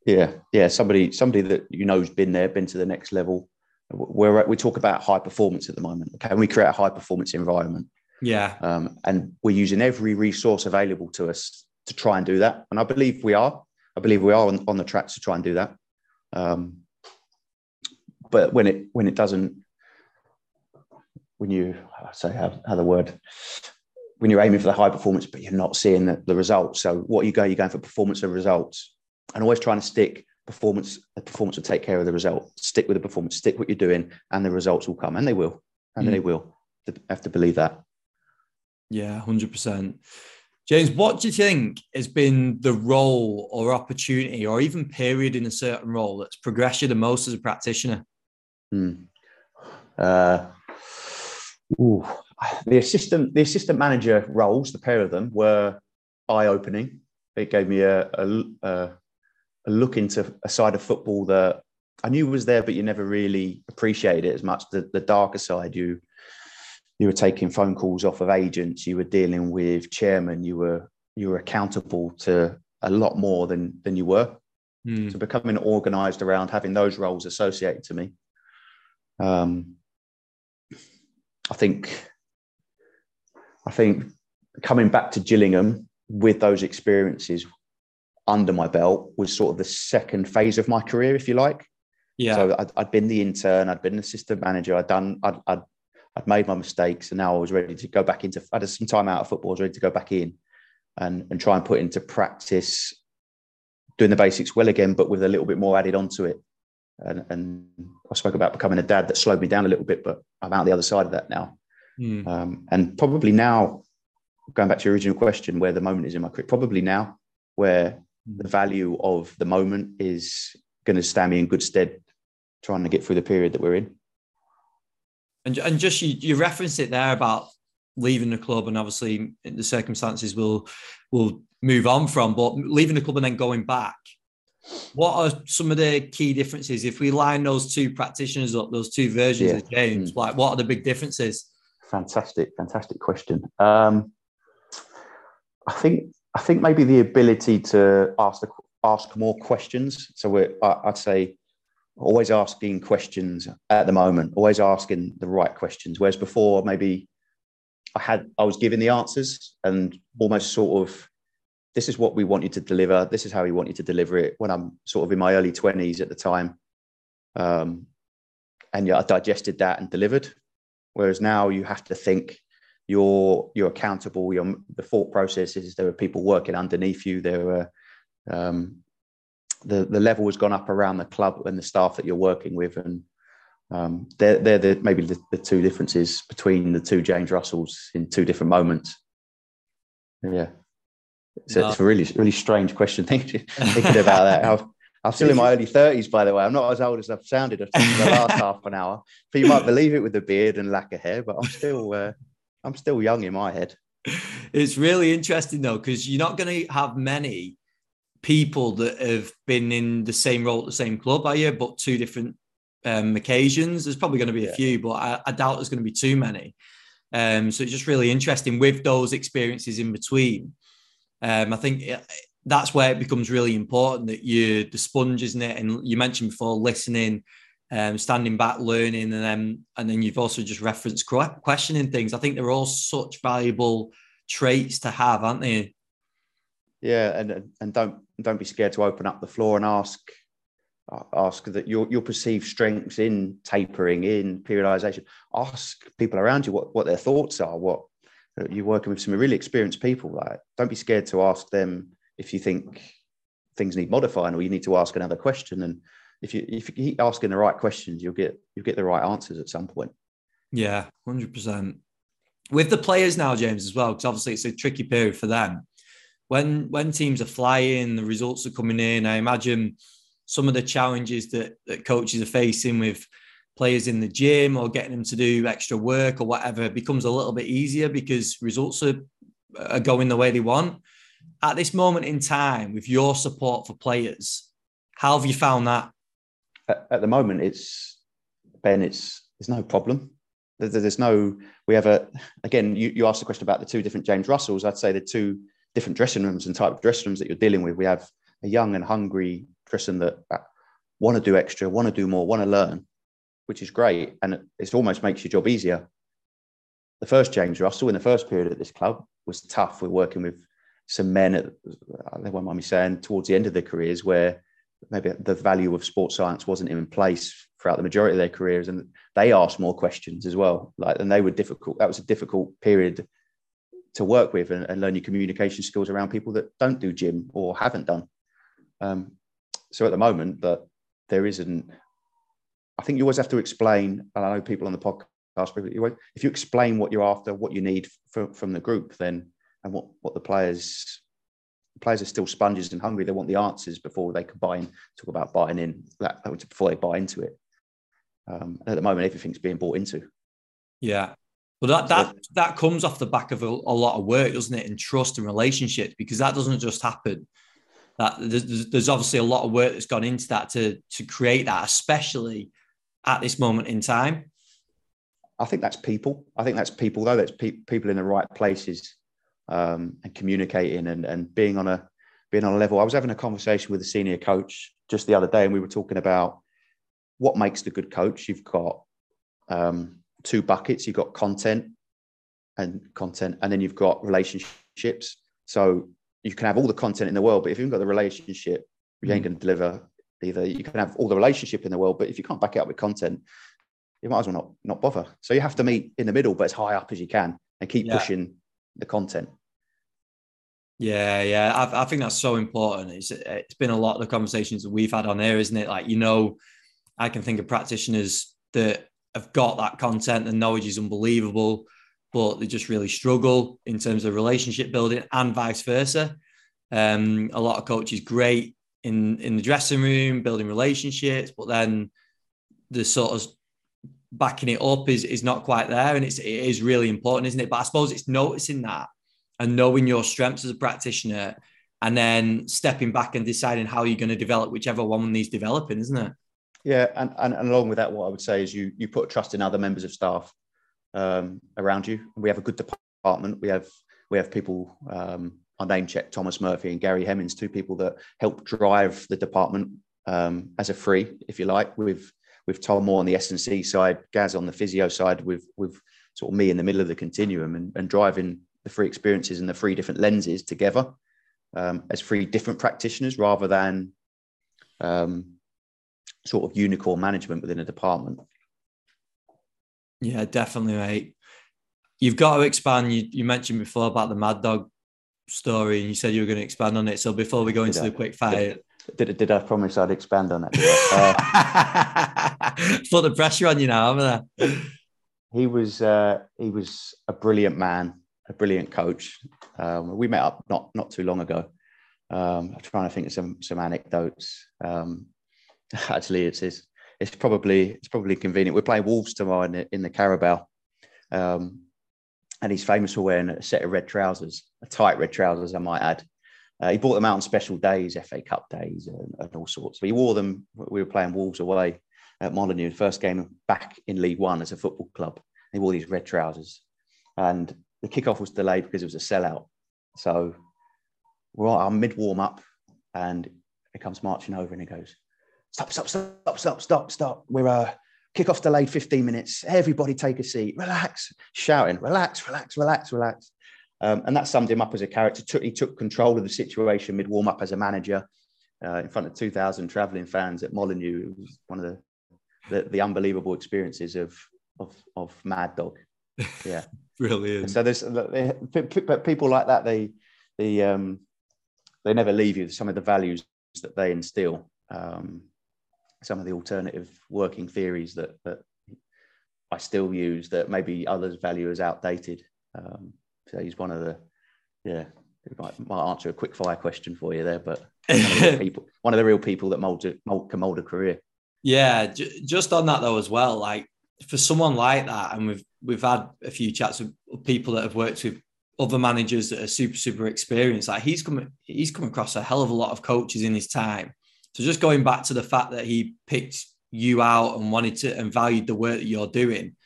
Yeah, yeah. Somebody somebody that you know's been there, been to the next level. Where we talk about high performance at the moment. Okay, and we create a high performance environment. Yeah, um, and we're using every resource available to us to try and do that. And I believe we are. I believe we are on, on the track to try and do that. Um, but when it when it doesn't, when you say how, how the word, when you're aiming for the high performance, but you're not seeing the, the results. So what you go, you're going for performance and results, and always trying to stick performance. The performance will take care of the result. Stick with the performance. Stick what you're doing, and the results will come, and they will, and mm. they will. You have to believe that. Yeah, hundred percent. James, what do you think has been the role or opportunity or even period in a certain role that's progressed you the most as a practitioner? Hmm. Uh, ooh, the assistant the assistant manager roles, the pair of them were eye opening. It gave me a, a, a, a look into a side of football that I knew was there, but you never really appreciated it as much. The, the darker side, you you were taking phone calls off of agents, you were dealing with chairman, you were you were accountable to a lot more than than you were. Mm. So becoming organised around having those roles associated to me. Um, I think I think coming back to Gillingham with those experiences under my belt was sort of the second phase of my career, if you like. Yeah. So I'd, I'd been the intern, I'd been an assistant manager, I'd done, I'd, I'd, I'd made my mistakes, and now I was ready to go back into. I had some time out of football, I was ready to go back in, and and try and put into practice doing the basics well again, but with a little bit more added onto it. And, and I spoke about becoming a dad that slowed me down a little bit, but I'm out the other side of that now. Mm. Um, and probably now, going back to your original question, where the moment is in my career, probably now, where the value of the moment is going to stand me in good stead trying to get through the period that we're in. And, and just you, you referenced it there about leaving the club, and obviously the circumstances will will move on from, but leaving the club and then going back. What are some of the key differences if we line those two practitioners up, those two versions yeah. of James? Like, what are the big differences? Fantastic, fantastic question. Um, I think I think maybe the ability to ask the, ask more questions. So I'd say always asking questions at the moment, always asking the right questions. Whereas before, maybe I had I was giving the answers and almost sort of this is what we want you to deliver. This is how we want you to deliver it. When I'm sort of in my early twenties at the time, um, and yeah, I digested that and delivered. Whereas now you have to think you're you're accountable. Your the thought process is there are people working underneath you. There are um, the the level has gone up around the club and the staff that you're working with, and um, they're they're the, maybe the, the, two differences between the two James Russells in two different moments. Yeah, so no. it's a really really strange question thinking, thinking about that. I'm, I'm still in my early thirties, by the way. I'm not as old as I've sounded in the last half an hour. But you might believe it with the beard and lack of hair, but I'm still uh, I'm still young in my head. It's really interesting though, because you're not going to have many people that have been in the same role at the same club, are you? But two different um, occasions. There's probably going to be a yeah. few, but I, I, doubt there's going to be too many. Um, so it's just really interesting with those experiences in between. Um, I think it, that's where it becomes really important that you the sponge, isn't it? And you mentioned before listening, um, standing back, learning, and then and then you've also just referenced questioning things. I think they're all such valuable traits to have, aren't they? Yeah, and and don't don't be scared to open up the floor and ask ask that your your perceived strengths in tapering, in periodization. Ask people around you what what their thoughts are. What you're working with some really experienced people. Like, don't be scared to ask them if you think things need modifying, or you need to ask another question. And if you if you keep asking the right questions, you'll get you'll get the right answers at some point. Yeah, hundred percent. With the players now, James, as well, because obviously it's a tricky period for them. When when teams are flying, the results are coming in. I imagine some of the challenges that, that coaches are facing with players in the gym or getting them to do extra work or whatever becomes a little bit easier because results are, are going the way they want. At this moment in time, with your support for players, how have you found that? At, the moment, it's Ben. It's there's no problem. There's no. We have a again. You, you asked the question about the two different James Russells. I'd say the two different dressing rooms and type of dressing rooms that you're dealing with. We have a young and hungry person that uh, want to do extra, want to do more, want to learn, which is great, and it almost makes your job easier. The first James Russell in the first period at this club was tough. We're working with some men at, uh, they won't mind me saying, towards the end of their careers where maybe the value of sports science wasn't in place throughout the majority of their careers, and they asked more questions as well. Like, and they were difficult. That was a difficult period to work with and, and learn your communication skills around people that don't do gym or haven't done. Um, so at the moment, that there isn't. I think you always have to explain. And I know people on the podcast, if you explain what you're after, what you need from, from the group, then and what what the players the players are still sponges and hungry. They want the answers before they can buy in. Talk about buying in that before they buy into it. Um, at the moment, everything's being bought into. Yeah. But that that that comes off the back of a, a, lot of work, doesn't it? And trust and relationships, because that doesn't just happen. That there's, there's obviously a lot of work that's gone into that to to create that, especially at this moment in time. I think that's people. I think that's people though. That's pe- people in the right places um, and communicating and, and being on a being on a level. I was having a conversation with a senior coach just the other day, and we were talking about what makes the good coach. You've got um, two buckets. You've got content and content, and then you've got relationships. So you can have all the content in the world, but if you've got the relationship, you ain't mm. going to deliver either. You can have all the relationship in the world, but if you can't back it up with content, you might as well not not bother. So you have to meet in the middle, but as high up as you can, and keep yeah. pushing the content. Yeah, yeah, I, I, think that's so important. It's it's been a lot of the conversations that we've had on there, isn't it? Like you know, I can think of practitioners that have got that content and knowledge is unbelievable, but they just really struggle in terms of relationship building and vice versa. Um, a lot of coaches great in in the dressing room, building relationships, but then the sort of backing it up is is not quite there, and it's it is really important, isn't it? But I suppose it's noticing that and knowing your strengths as a practitioner, and then stepping back and deciding how you're going to develop whichever one needs developing, isn't it? Yeah, and, and, and along with that, what I would say is you you put trust in other members of staff um, around you. We have a good department. We have we have people. Um, I name check Thomas Murphy and Gary Hemmings, two people that help drive the department um, as a free, if you like, with with Tom Moore on the S and C side, Gaz on the physio side, with with sort of me in the middle of the continuum and, and driving the three experiences and the three different lenses together um, as three different practitioners rather than um, sort of unicorn management within a department. Yeah, definitely, mate. You've got to expand. You, you mentioned before about the Mad Dog story, and you said you were going to expand on it. So before we go into the quick fire, did, did I promise I'd expand on it? Uh, Put the pressure on you now, haven't I? He was uh, he was a brilliant man, a brilliant coach. Um, we met up not not too long ago. Um, I'm trying to think of some some anecdotes. Um, actually, it's, it's it's probably it's probably convenient. We're playing Wolves tomorrow in the, in the Carabao, um, and he's famous for wearing a set of red trousers, a tight red trousers, I might add. Uh, he bought them out on special days, FA Cup days, and, and, all sorts. But he wore them. We were playing Wolves away at Molineux, first game back in League One as a football club. He wore these red trousers, and the kickoff was delayed because it was a sellout. So we're on mid warm up, and he comes marching over and he goes, "Stop! Stop! Stop! Stop! Stop! Stop! We're uh, kickoff delayed 15 minutes. Everybody take a seat. Relax!" Shouting, "Relax! Relax! Relax! Relax!" Um, and that summed him up as a character. Took, he took control of the situation mid warm up as a manager uh, in front of 2,000 travelling fans at Molineux. It was one of the, the, the unbelievable experiences of, of, of Mad Dog. Yeah. Brilliant. so there's people like that, they, they, um, they never leave you. Some of the values that they instill, um, some of the alternative working theories that, that I still use that maybe others value as outdated. Um, so he's one of the, yeah, might, might answer a quick fire question for you there, but one of the, people, one of the real people that mold, mold, can mold a career. Yeah, j- just on that though as well, like for someone like that, and we've we've had a few chats with people that have worked with other managers that are super super experienced. Like he's come he's come across a hell of a lot of coaches in his time. So just going back to the fact that he picked you out and wanted to and valued the work that you're doing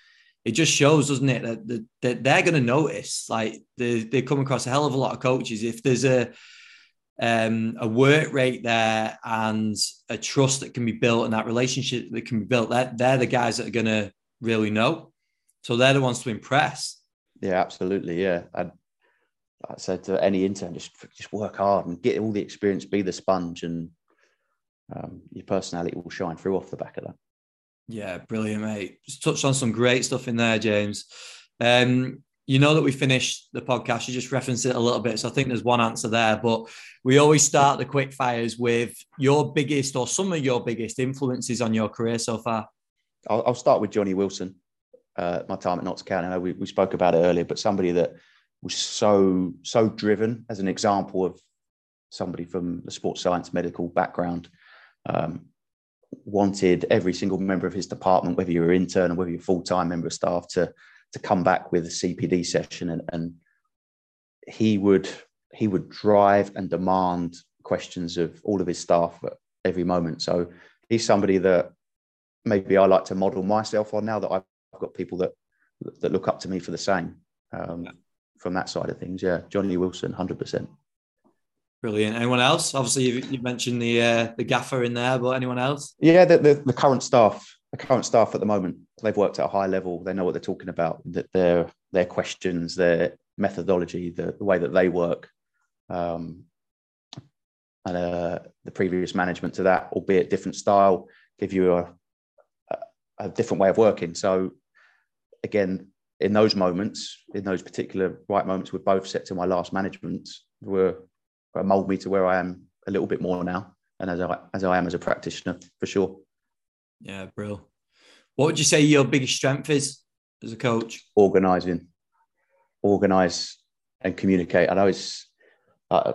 it just shows, doesn't it, that, that they're going to notice. Like they, they come across a hell of a lot of coaches. If there's a um, a work rate there and a trust that can be built and that relationship that can be built, they're, they're the guys that are going to really know. So they're the ones to impress. Yeah, absolutely. Yeah. I, I said to any intern, just, just work hard and get all the experience, be the sponge, and um, your personality will shine through off the back of that. Yeah, brilliant, mate. Just touched on some great stuff in there, James. Um, you know that we finished the podcast. You just referenced it a little bit, so I think there's one answer there. But we always start the quick fires with your biggest or some of your biggest influences on your career so far. I'll, I'll start with Johnny Wilson. Uh, my time at Notts County. I know we, we spoke about it earlier, but somebody that was so so driven as an example of somebody from the sports science medical background. Um, wanted every single member of his department, whether you were intern or whether you're full time member of staff, to to come back with a CPD session, and, and he would he would drive and demand questions of all of his staff at every moment. So he's somebody that maybe I like to model myself on now that I've got people that that look up to me for the same um, from that side of things. Yeah, Johnny Wilson, hundred percent. Brilliant. Anyone else? Obviously, you, you mentioned the uh, the gaffer in there, but anyone else? Yeah, the, the, the, current staff, the current staff at the moment, they've worked at a high level. They know what they're talking about. That their their questions, their methodology, the, the way that they work, um, and uh, the previous management to that, albeit different style, give you a, a, a different way of working. So again, in those moments, in those particular right moments, with both sets of my last management, were mold me to where I am a little bit more now, and as I as I am as a practitioner for sure. Yeah, bro. What would you say your biggest strength is as a coach? Organising, organise and communicate. I know it's. Uh,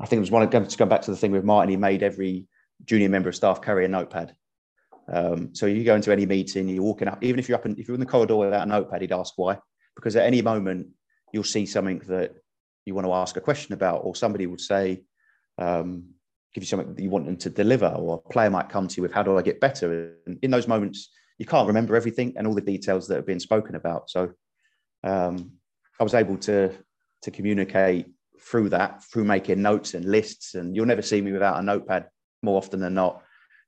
I think it was one of to go back to the thing with Martin. He made every junior member of staff carry a notepad. Um, so you go into any meeting, you're walking up, even if you're up in, if you're in the corridor without a notepad, he'd ask why. Because at any moment you'll see something that you want to ask a question about, or somebody would say, um, give you something that you want them to deliver, or a player might come to you with, how do I get better? And in those moments, you can't remember everything and all the details that have been spoken about. So um, I was able to to communicate through that, through making notes and lists. And you'll never see me without a notepad more often than not.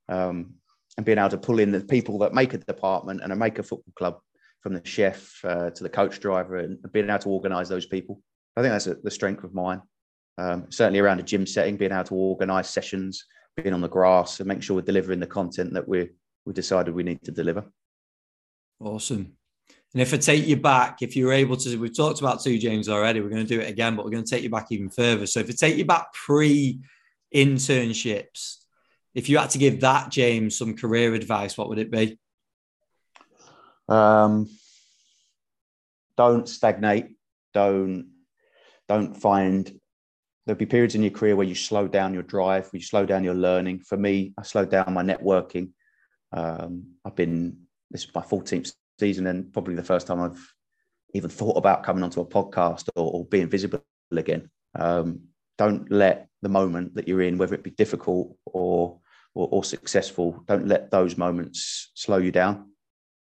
Um, and being able to pull in the people that make a department and make a football club from the chef uh, to the coach driver and being able to organise those people. I think that's a, the strength of mine. Um, certainly around a gym setting, being able to organise sessions, being on the grass, and make sure we're delivering the content that we we decided we need to deliver. Awesome. And if I take you back, if you were able to, we've talked about two James already. We're going to do it again, but we're going to take you back even further. So if I take you back pre internships, if you had to give that James some career advice, what would it be? Um, don't stagnate. Don't don't find there'll be periods in your career where you slow down your drive, where you slow down your learning. For me, I slowed down my networking. Um, I've been this is my 14th season and probably the first time I've even thought about coming onto a podcast or, or being visible again. Um, don't let the moment that you're in, whether it be difficult or, or, or successful, don't let those moments slow you down.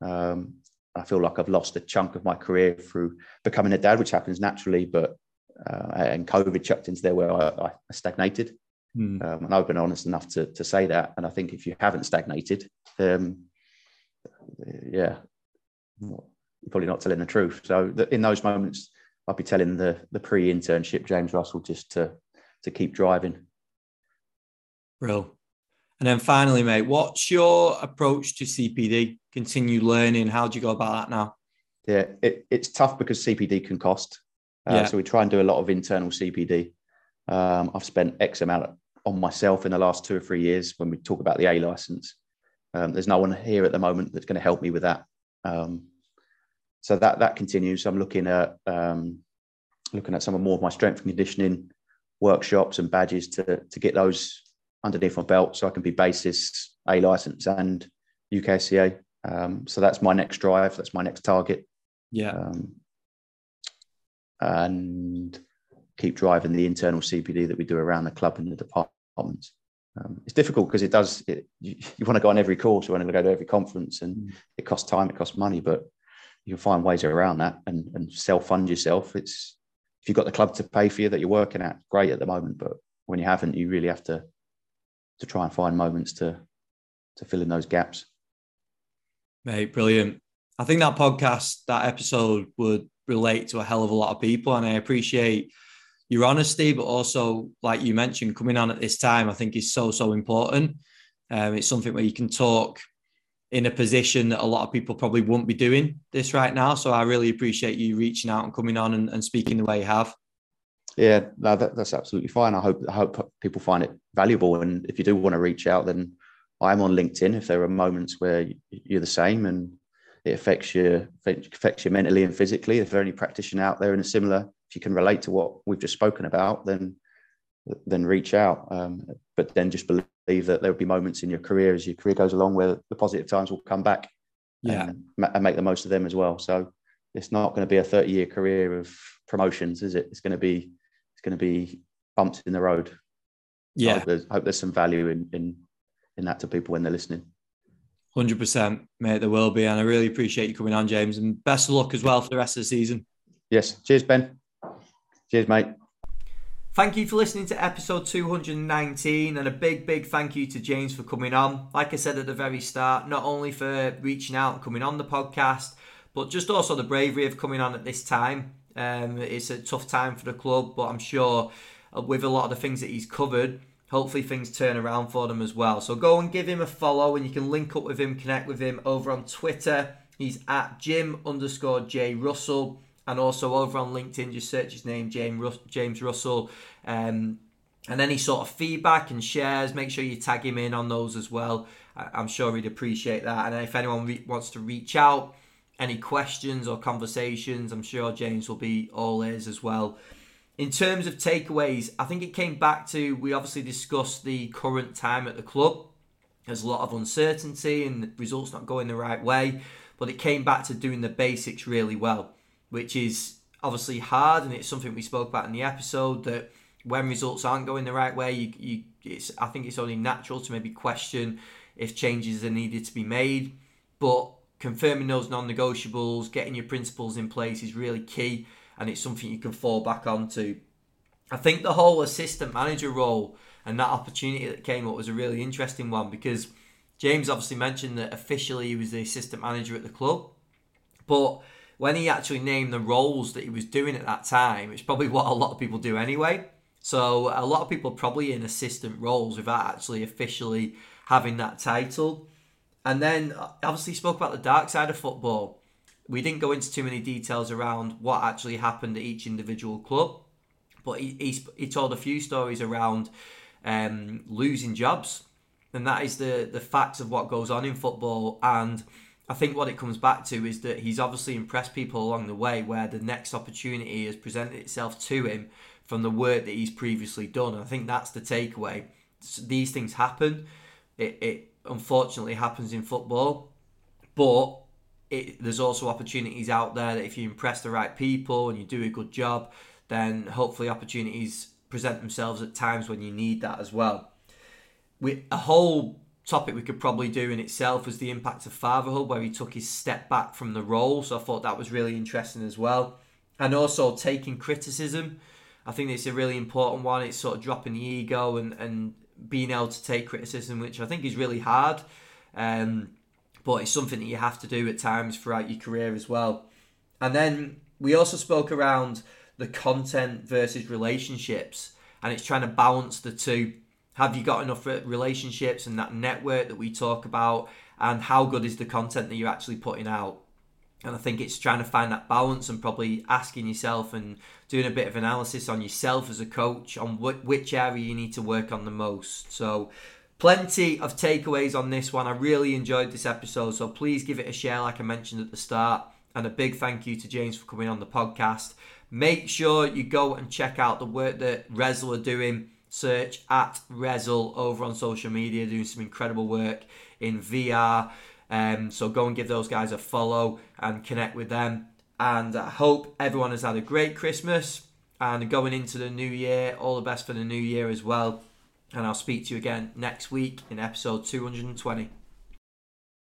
Um, I feel like I've lost a chunk of my career through becoming a dad, which happens naturally, but uh, and COVID chucked into there where I, I stagnated. Mm. Um, and I've been honest enough to, to say that. And I think if you haven't stagnated, um, yeah, you're probably not telling the truth. So in those moments, I'd be telling the the pre-internship James Russell just to to keep driving. Real. And then finally, mate, what's your approach to CPD? Continue learning. How do you go about that now? Yeah, it, it's tough because CPD can cost. Uh, yeah. So we try and do a lot of internal CPD. Um, I've spent X amount on myself in the last two or three years when we talk about the A license. Um, there's no one here at the moment that's going to help me with that. Um, so that that continues. I'm looking at um, looking at some of more of my strength and conditioning workshops and badges to to get those underneath my belt, so I can be BASES, A license, and UKSCA. Um, so that's my next drive. That's my next target. Yeah. Um, and keep driving the internal CPD that we do around the club and the departments. Um, it's difficult because it does. It, you, you, want to go on every course, you want to go to every conference, and mm. it costs time, it costs money, but you can find ways around that and, and self fund yourself. It's if you've got the club to pay for you that you're working at, great at the moment, but when you haven't, you really have to to try and find moments to to fill in those gaps. Mate, brilliant. I think that podcast, that episode would relate to a hell of a lot of people. And I appreciate your honesty, but also, like you mentioned, coming on at this time, I think is so, so important. Um, it's something where you can talk in a position that a lot of people probably won't be doing this right now. So I really appreciate you reaching out and coming on and, and speaking the way you have. Yeah, no, that, that's absolutely fine. I hope I hope people find it valuable. And if you do want to reach out, then I'm on LinkedIn. If there are moments where you're the same and it affects you affects you mentally and physically. If there are any practitioner out there in a similar, if you can relate to what we've just spoken about, then then reach out. Um, but then just believe that there will be moments in your career as your career goes along where the positive times will come back yeah. and, and make the most of them as well. So it's not going to be a 30 year career of promotions, is it? It's going to be it's going to be bumps in the road. Yeah. I hope there's, hope there's some value in, in in that to people when they're listening. Hundred percent, mate. There will be, and I really appreciate you coming on, James, and best of luck as well for the rest of the season. Yes. Cheers, Ben. Cheers, mate. Thank you for listening to episode 219 and a big, big thank you to James for coming on. Like I said at the very start, not only for reaching out and coming on the podcast, but just also the bravery of coming on at this time. Um, it's a tough time for the club, but I'm sure uh, with a lot of the things that he's covered, hopefully things turn around for them as well. So go and give him a follow and you can link up with him, connect with him over on Twitter. He's at Jim underscore J Russell and also over on LinkedIn, just search his name, James, Rus- James Russell. Um, and any sort of feedback and shares, make sure you tag him in on those as well. I- I'm sure he'd appreciate that. And if anyone re- wants to reach out, any questions or conversations, I'm sure James will be all ears as well. In terms of takeaways, I think it came back to we obviously discussed the current time at the club. There's a lot of uncertainty and the results not going the right way, but it came back to doing the basics really well which is obviously hard, and it's something we spoke about in the episode that when results aren't going the right way, you, you it's I think it's only natural to maybe question if changes are needed to be made, but confirming those non-negotiables, getting your principles in place is really key, and it's something you can fall back onto. I think the whole assistant manager role and that opportunity that came up was a really interesting one because James obviously mentioned that officially he was the assistant manager at the club, but when he actually named the roles that he was doing at that time, it's probably what a lot of people do anyway. So a lot of people probably in assistant roles without actually officially having that title. And then uh, obviously spoke about the dark side of football. We didn't go into too many details around what actually happened at each individual club, but he, he, he told a few stories around um, losing jobs, and that is the the facts of what goes on in football. And I think what it comes back to is that he's obviously impressed people along the way where the next opportunity has presented itself to him from the work that he's previously done. I think that's the takeaway. These things happen. It, it unfortunately happens in football, but it, there's also opportunities out there that if you impress the right people and you do a good job, then hopefully opportunities present themselves at times when you need that as well. With a whole topic we could probably do in itself was the impact of fatherhood, where he took his step back from the role. So I thought that was really interesting as well. And also taking criticism. I think it's a really important one. It's sort of dropping the ego and, and being able to take criticism, which I think is really hard. Um, but it's something that you have to do at times throughout your career as well. And then we also spoke around the content versus relationships, and it's trying to balance the two have you got enough uh, relationships and that network that we talk about? And how good is the content that you're actually putting out? And I think it's trying to find that balance and probably asking yourself and doing a bit of analysis on yourself as a coach on wh- which area you need to work on the most. So, plenty of takeaways on this one. I really enjoyed this episode. So, please give it a share, like I mentioned at the start. And a big thank you to James for coming on the podcast. Make sure you go and check out the work that Rezzil are doing search at Rezzil over on social media, doing some incredible work in VR. Um, so go and give those guys a follow and connect with them. And I hope everyone has had a great Christmas and going into the new year. All the best for the new year as well. And I'll speak to you again next week in episode 220.